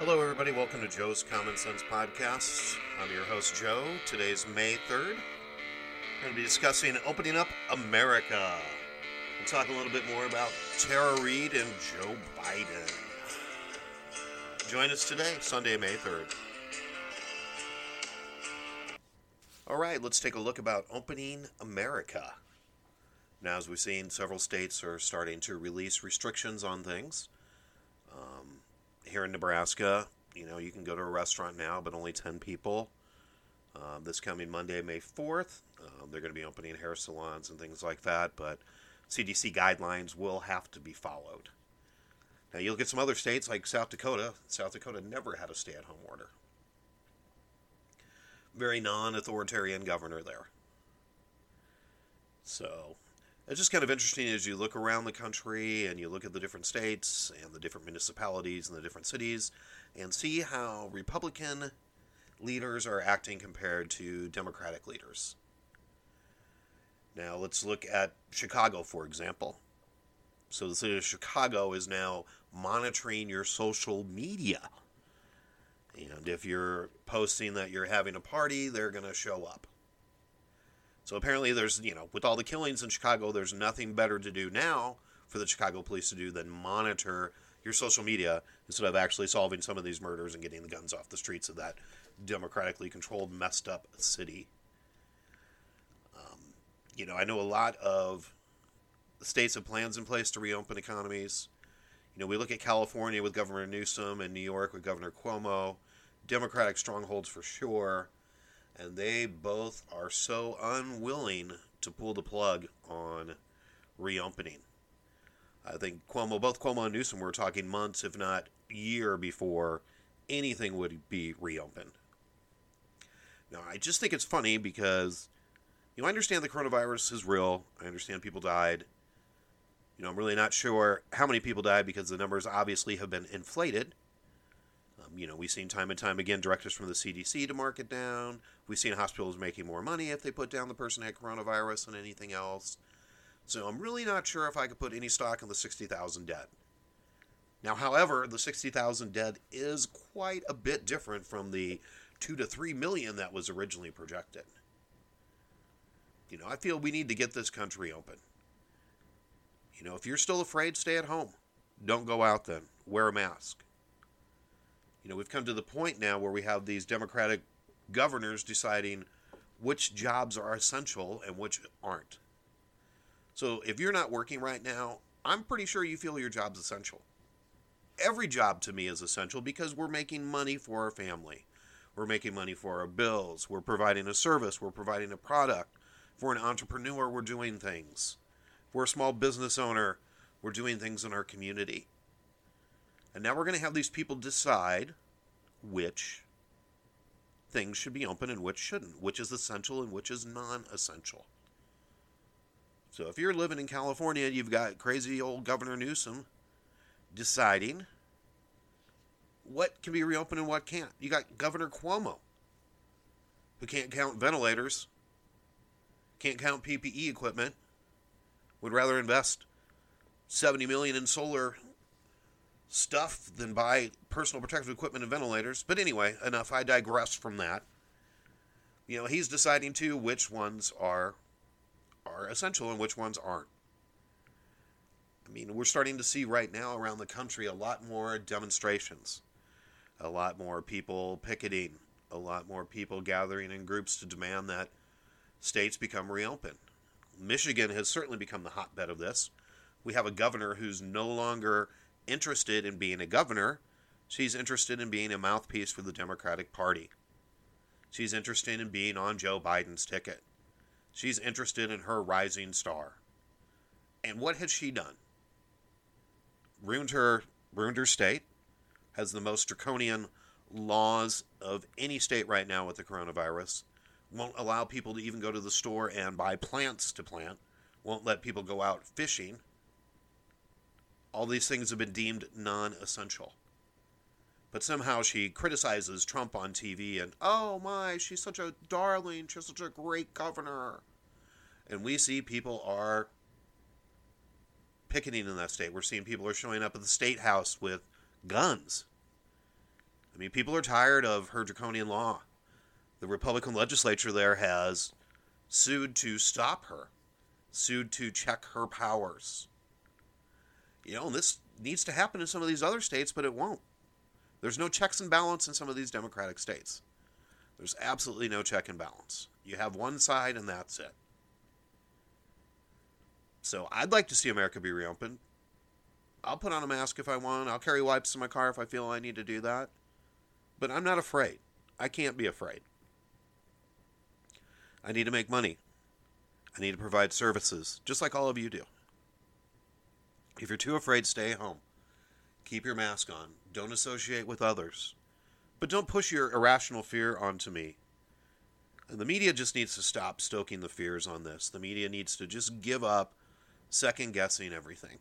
Hello, everybody. Welcome to Joe's Common Sense Podcast. I'm your host, Joe. Today's May 3rd. We're going to be discussing opening up America. We'll talk a little bit more about Tara Reade and Joe Biden. Join us today, Sunday, May 3rd. All right, let's take a look about opening America. Now, as we've seen, several states are starting to release restrictions on things. Here in Nebraska, you know, you can go to a restaurant now, but only 10 people. Um, this coming Monday, May 4th, um, they're going to be opening hair salons and things like that, but CDC guidelines will have to be followed. Now, you'll get some other states like South Dakota. South Dakota never had a stay at home order. Very non authoritarian governor there. So, it's just kind of interesting as you look around the country and you look at the different states and the different municipalities and the different cities and see how Republican leaders are acting compared to Democratic leaders. Now, let's look at Chicago, for example. So, the city of Chicago is now monitoring your social media. And if you're posting that you're having a party, they're going to show up. So apparently, there's, you know, with all the killings in Chicago, there's nothing better to do now for the Chicago police to do than monitor your social media instead of actually solving some of these murders and getting the guns off the streets of that democratically controlled, messed up city. Um, you know, I know a lot of states have plans in place to reopen economies. You know, we look at California with Governor Newsom and New York with Governor Cuomo, Democratic strongholds for sure and they both are so unwilling to pull the plug on reopening. I think Cuomo, both Cuomo and Newsom were talking months, if not year, before anything would be reopened. Now, I just think it's funny because, you know, I understand the coronavirus is real. I understand people died. You know, I'm really not sure how many people died because the numbers obviously have been inflated. You know, we've seen time and time again directors from the CDC to mark it down. We've seen hospitals making more money if they put down the person had coronavirus than anything else. So I'm really not sure if I could put any stock in the 60,000 dead. Now, however, the 60,000 dead is quite a bit different from the 2 to 3 million that was originally projected. You know, I feel we need to get this country open. You know, if you're still afraid, stay at home. Don't go out then. Wear a mask. You know, we've come to the point now where we have these Democratic governors deciding which jobs are essential and which aren't. So if you're not working right now, I'm pretty sure you feel your job's essential. Every job to me is essential because we're making money for our family. We're making money for our bills. We're providing a service. We're providing a product. For an entrepreneur, we're doing things. For a small business owner, we're doing things in our community. And now we're going to have these people decide which things should be open and which shouldn't, which is essential and which is non essential. So if you're living in California, you've got crazy old Governor Newsom deciding what can be reopened and what can't. You got Governor Cuomo, who can't count ventilators, can't count PPE equipment, would rather invest 70 million in solar stuff than buy personal protective equipment and ventilators. But anyway, enough. I digress from that. You know, he's deciding too which ones are are essential and which ones aren't. I mean, we're starting to see right now around the country a lot more demonstrations, a lot more people picketing, a lot more people gathering in groups to demand that states become reopened. Michigan has certainly become the hotbed of this. We have a governor who's no longer interested in being a governor. She's interested in being a mouthpiece for the Democratic Party. She's interested in being on Joe Biden's ticket. She's interested in her rising star. And what has she done? Ruined her, ruined her state, has the most draconian laws of any state right now with the coronavirus, won't allow people to even go to the store and buy plants to plant, won't let people go out fishing all these things have been deemed non essential. But somehow she criticizes Trump on TV and, oh my, she's such a darling, she's such a great governor. And we see people are picketing in that state. We're seeing people are showing up at the state house with guns. I mean, people are tired of her draconian law. The Republican legislature there has sued to stop her, sued to check her powers. You know, this needs to happen in some of these other states, but it won't. There's no checks and balance in some of these Democratic states. There's absolutely no check and balance. You have one side, and that's it. So I'd like to see America be reopened. I'll put on a mask if I want. I'll carry wipes in my car if I feel I need to do that. But I'm not afraid. I can't be afraid. I need to make money. I need to provide services, just like all of you do. If you're too afraid, stay home. Keep your mask on. Don't associate with others. But don't push your irrational fear onto me. And the media just needs to stop stoking the fears on this. The media needs to just give up second guessing everything.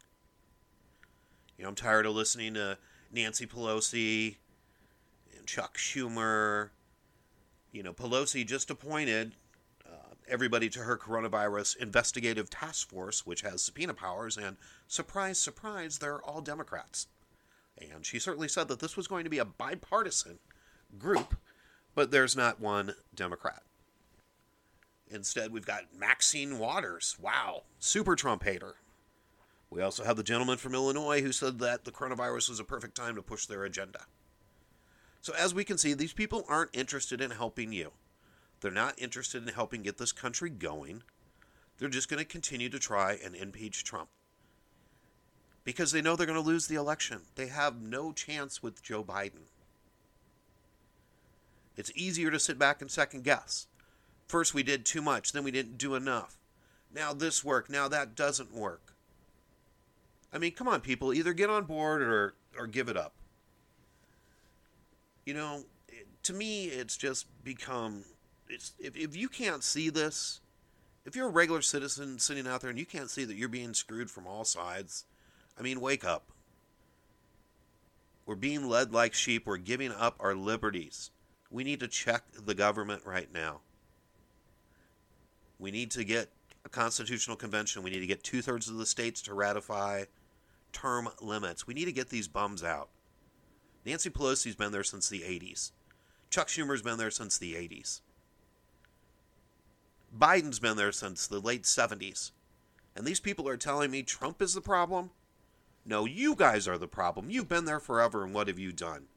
You know, I'm tired of listening to Nancy Pelosi and Chuck Schumer. You know, Pelosi just appointed everybody to her coronavirus investigative task force, which has subpoena powers, and surprise, surprise, they're all Democrats. And she certainly said that this was going to be a bipartisan group, but there's not one Democrat. Instead, we've got Maxine Waters. Wow, super Trump hater. We also have the gentleman from Illinois who said that the coronavirus was a perfect time to push their agenda. So, as we can see, these people aren't interested in helping you. They're not interested in helping get this country going. They're just going to continue to try and impeach Trump because they know they're going to lose the election. They have no chance with Joe Biden. It's easier to sit back and second guess. First, we did too much, then we didn't do enough. Now this worked, now that doesn't work. I mean, come on, people, either get on board or, or give it up. You know, to me, it's just become. If, if you can't see this, if you're a regular citizen sitting out there and you can't see that you're being screwed from all sides, I mean, wake up. We're being led like sheep. We're giving up our liberties. We need to check the government right now. We need to get a constitutional convention. We need to get two thirds of the states to ratify term limits. We need to get these bums out. Nancy Pelosi's been there since the 80s. Chuck Schumer's been there since the 80s. Biden's been there since the late 70s. And these people are telling me Trump is the problem? No, you guys are the problem. You've been there forever, and what have you done?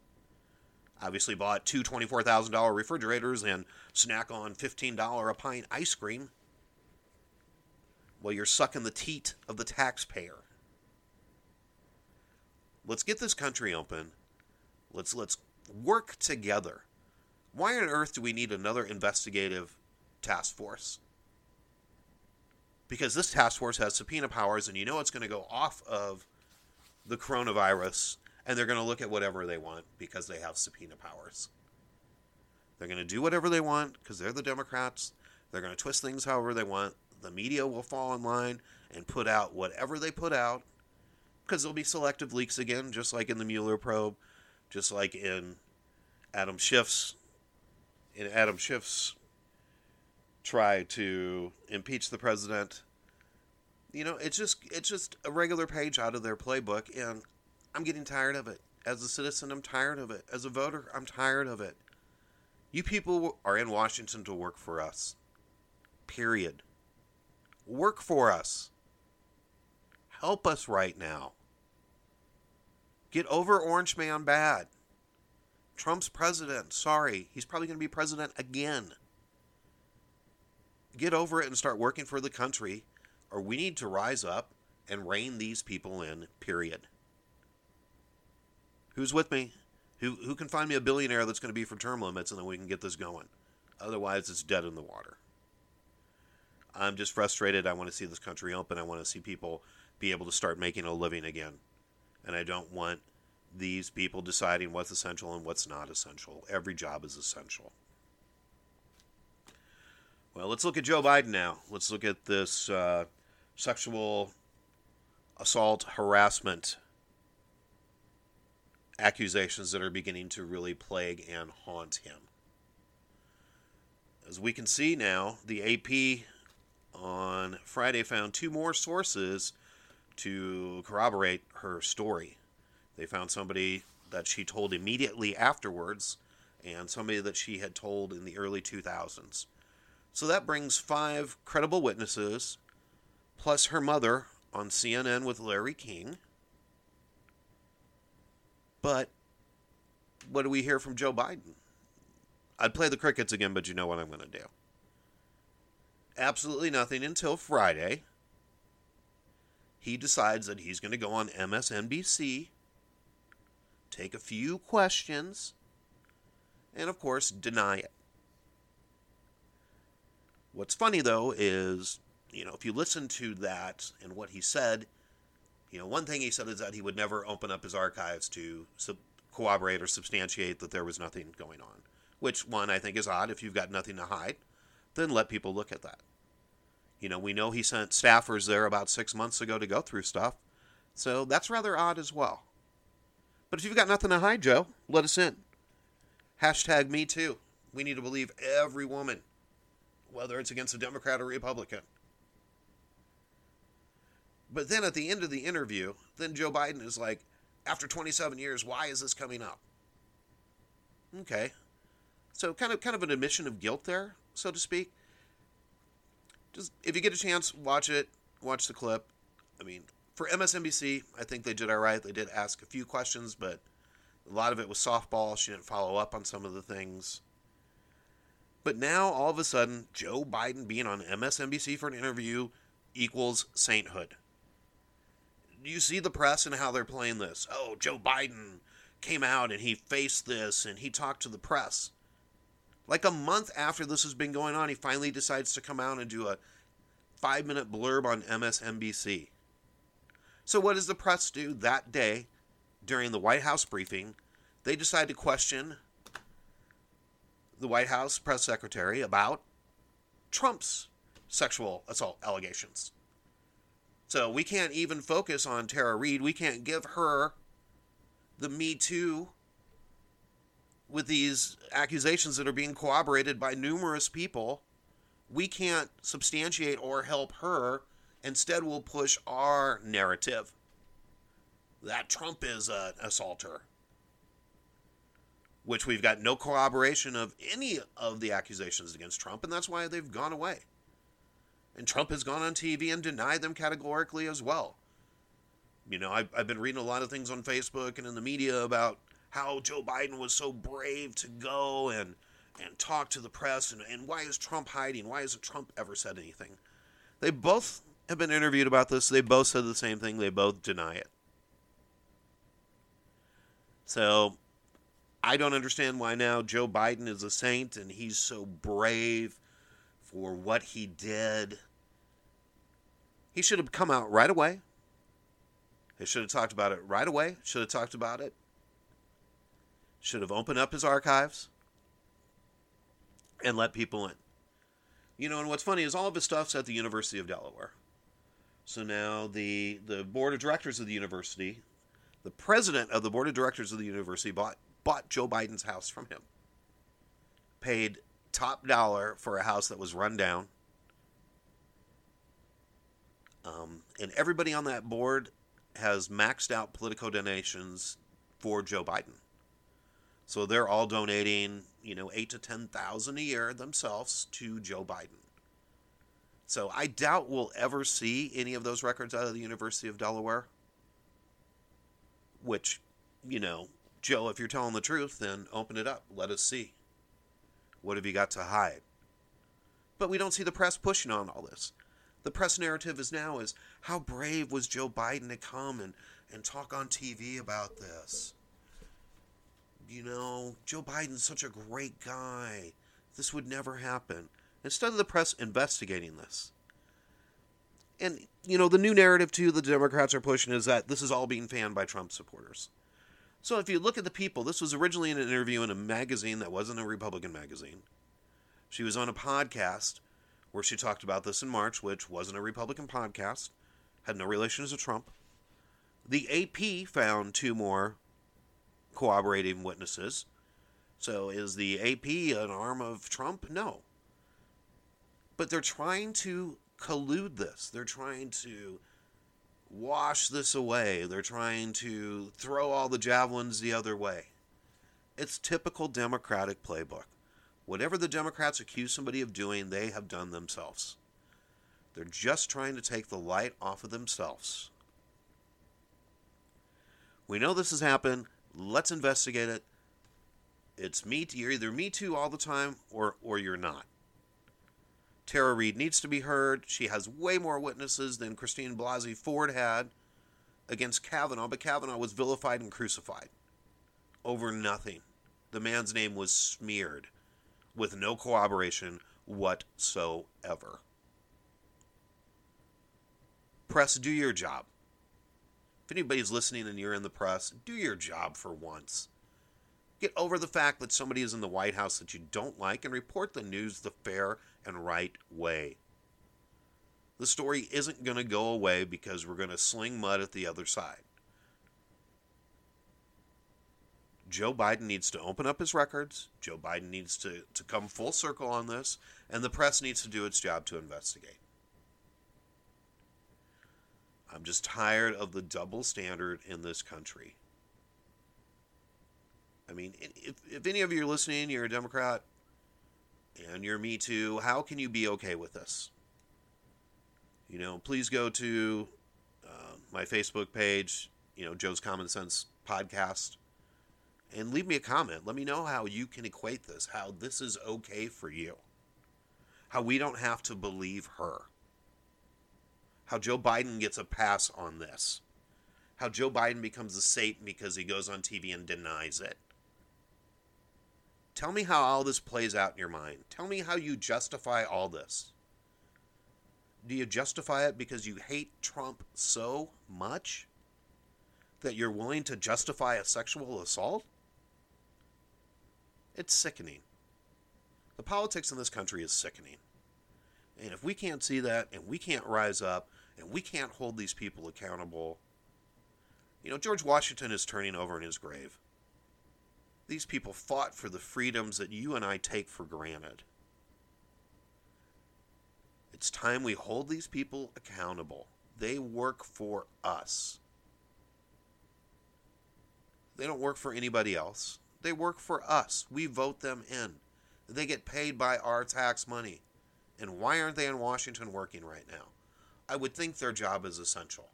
Obviously, bought two $24,000 refrigerators and snack on $15 a pint ice cream while you're sucking the teat of the taxpayer. Let's get this country open. Let's let's work together. Why on earth do we need another investigative task force? Because this task force has subpoena powers, and you know it's going to go off of the coronavirus and they're going to look at whatever they want because they have subpoena powers. They're going to do whatever they want because they're the Democrats. They're going to twist things however they want. The media will fall in line and put out whatever they put out because there'll be selective leaks again, just like in the Mueller probe, just like in Adam Schiff's in Adam Schiff's try to impeach the president you know, it's just it's just a regular page out of their playbook, and I'm getting tired of it. As a citizen, I'm tired of it. As a voter, I'm tired of it. You people are in Washington to work for us. Period. Work for us. Help us right now. Get over Orange Man bad. Trump's president. Sorry. He's probably going to be president again. Get over it and start working for the country or we need to rise up and rein these people in, period. Who's with me? Who, who can find me a billionaire that's going to be for term limits and then we can get this going? Otherwise, it's dead in the water. I'm just frustrated. I want to see this country open. I want to see people be able to start making a living again. And I don't want these people deciding what's essential and what's not essential. Every job is essential. Well, let's look at Joe Biden now. Let's look at this uh, sexual assault, harassment accusations that are beginning to really plague and haunt him. As we can see now, the AP on Friday found two more sources to corroborate her story. They found somebody that she told immediately afterwards, and somebody that she had told in the early 2000s. So that brings five credible witnesses, plus her mother on CNN with Larry King. But what do we hear from Joe Biden? I'd play the crickets again, but you know what I'm going to do. Absolutely nothing until Friday. He decides that he's going to go on MSNBC, take a few questions, and of course, deny it. What's funny though is, you know, if you listen to that and what he said, you know, one thing he said is that he would never open up his archives to sub- corroborate or substantiate that there was nothing going on. Which, one, I think is odd. If you've got nothing to hide, then let people look at that. You know, we know he sent staffers there about six months ago to go through stuff. So that's rather odd as well. But if you've got nothing to hide, Joe, let us in. Hashtag me too. We need to believe every woman, whether it's against a Democrat or Republican. But then at the end of the interview, then Joe Biden is like, after 27 years, why is this coming up? Okay. So kind of kind of an admission of guilt there, so to speak. Just if you get a chance, watch it, watch the clip. I mean, for MSNBC, I think they did all right. They did ask a few questions, but a lot of it was softball. She didn't follow up on some of the things. But now, all of a sudden, Joe Biden being on MSNBC for an interview equals sainthood you see the press and how they're playing this. Oh, Joe Biden came out and he faced this and he talked to the press. Like a month after this has been going on, he finally decides to come out and do a five minute blurb on MSNBC. So, what does the press do that day during the White House briefing? They decide to question the White House press secretary about Trump's sexual assault allegations. So we can't even focus on Tara Reade. We can't give her the Me Too with these accusations that are being corroborated by numerous people. We can't substantiate or help her. Instead, we'll push our narrative that Trump is an assaulter, which we've got no corroboration of any of the accusations against Trump, and that's why they've gone away. And Trump has gone on TV and denied them categorically as well. You know, I've, I've been reading a lot of things on Facebook and in the media about how Joe Biden was so brave to go and and talk to the press and, and why is Trump hiding? Why hasn't Trump ever said anything? They both have been interviewed about this. They both said the same thing. They both deny it. So I don't understand why now Joe Biden is a saint and he's so brave for what he did. He should have come out right away. He should have talked about it right away. Should have talked about it. Should have opened up his archives and let people in. You know, and what's funny is all of his stuff's at the University of Delaware. So now the the board of directors of the university, the president of the board of directors of the university bought bought Joe Biden's house from him. Paid top dollar for a house that was run down. Um, and everybody on that board has maxed out Politico donations for Joe Biden. So they're all donating, you know, eight to ten thousand a year themselves to Joe Biden. So I doubt we'll ever see any of those records out of the University of Delaware. Which, you know, Joe, if you're telling the truth, then open it up. Let us see. What have you got to hide? But we don't see the press pushing on all this. The press narrative is now is how brave was Joe Biden to come and, and talk on TV about this? You know, Joe Biden's such a great guy. This would never happen. Instead of the press investigating this. And, you know, the new narrative, too, the Democrats are pushing is that this is all being fanned by Trump supporters. So if you look at the people, this was originally in an interview in a magazine that wasn't a Republican magazine. She was on a podcast where she talked about this in March, which wasn't a Republican podcast, had no relation to Trump. The AP found two more corroborating witnesses. So is the AP an arm of Trump? No. But they're trying to collude this. They're trying to wash this away. They're trying to throw all the javelins the other way. It's typical Democratic playbook. Whatever the Democrats accuse somebody of doing, they have done themselves. They're just trying to take the light off of themselves. We know this has happened. Let's investigate it. It's me. You're either me too all the time, or or you're not. Tara Reade needs to be heard. She has way more witnesses than Christine Blasey Ford had against Kavanaugh, but Kavanaugh was vilified and crucified over nothing. The man's name was smeared with no corroboration whatsoever. Press, do your job. If anybody's listening and you're in the press, do your job for once. Get over the fact that somebody is in the White House that you don't like and report the news the fair and right way. The story isn't going to go away because we're going to sling mud at the other side. Joe Biden needs to open up his records. Joe Biden needs to, to come full circle on this, and the press needs to do its job to investigate. I'm just tired of the double standard in this country. I mean, if, if any of you are listening, you're a Democrat and you're Me Too, how can you be okay with this? You know, please go to uh, my Facebook page, you know, Joe's Common Sense Podcast and leave me a comment. Let me know how you can equate this, how this is okay for you, how we don't have to believe her, how Joe Biden gets a pass on this, how Joe Biden becomes a Satan because he goes on TV and denies it. Tell me how all this plays out in your mind. Tell me how you justify all this. Do you justify it because you hate Trump so much that you're willing to justify a sexual assault? It's sickening. The politics in this country is sickening. And if we can't see that and we can't rise up and we can't hold these people accountable, you know, George Washington is turning over in his grave. These people fought for the freedoms that you and I take for granted. It's time we hold these people accountable. They work for us. They don't work for anybody else. They work for us. We vote them in. They get paid by our tax money. And why aren't they in Washington working right now? I would think their job is essential.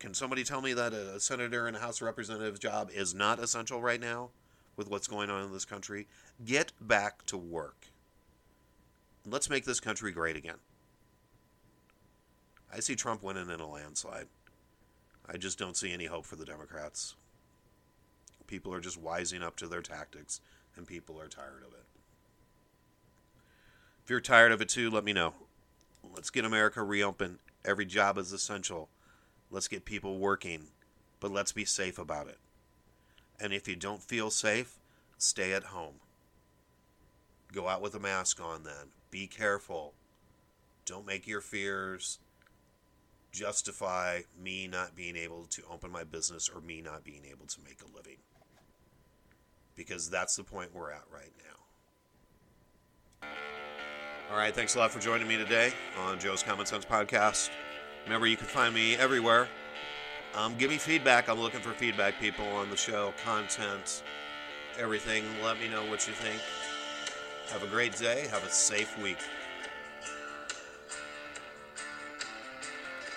Can somebody tell me that a senator and a House of Representatives job is not essential right now with what's going on in this country? Get back to work. Let's make this country great again. I see Trump winning in a landslide. I just don't see any hope for the Democrats. People are just wising up to their tactics, and people are tired of it. If you're tired of it too, let me know. Let's get America reopened. Every job is essential. Let's get people working, but let's be safe about it. And if you don't feel safe, stay at home. Go out with a mask on then. Be careful. Don't make your fears justify me not being able to open my business or me not being able to make a living because that's the point we're at right now. All right, thanks a lot for joining me today on Joe's Common Sense Podcast. Remember, you can find me everywhere. Um, give me feedback. I'm looking for feedback, people, on the show, content, everything. Let me know what you think. Have a great day. Have a safe week.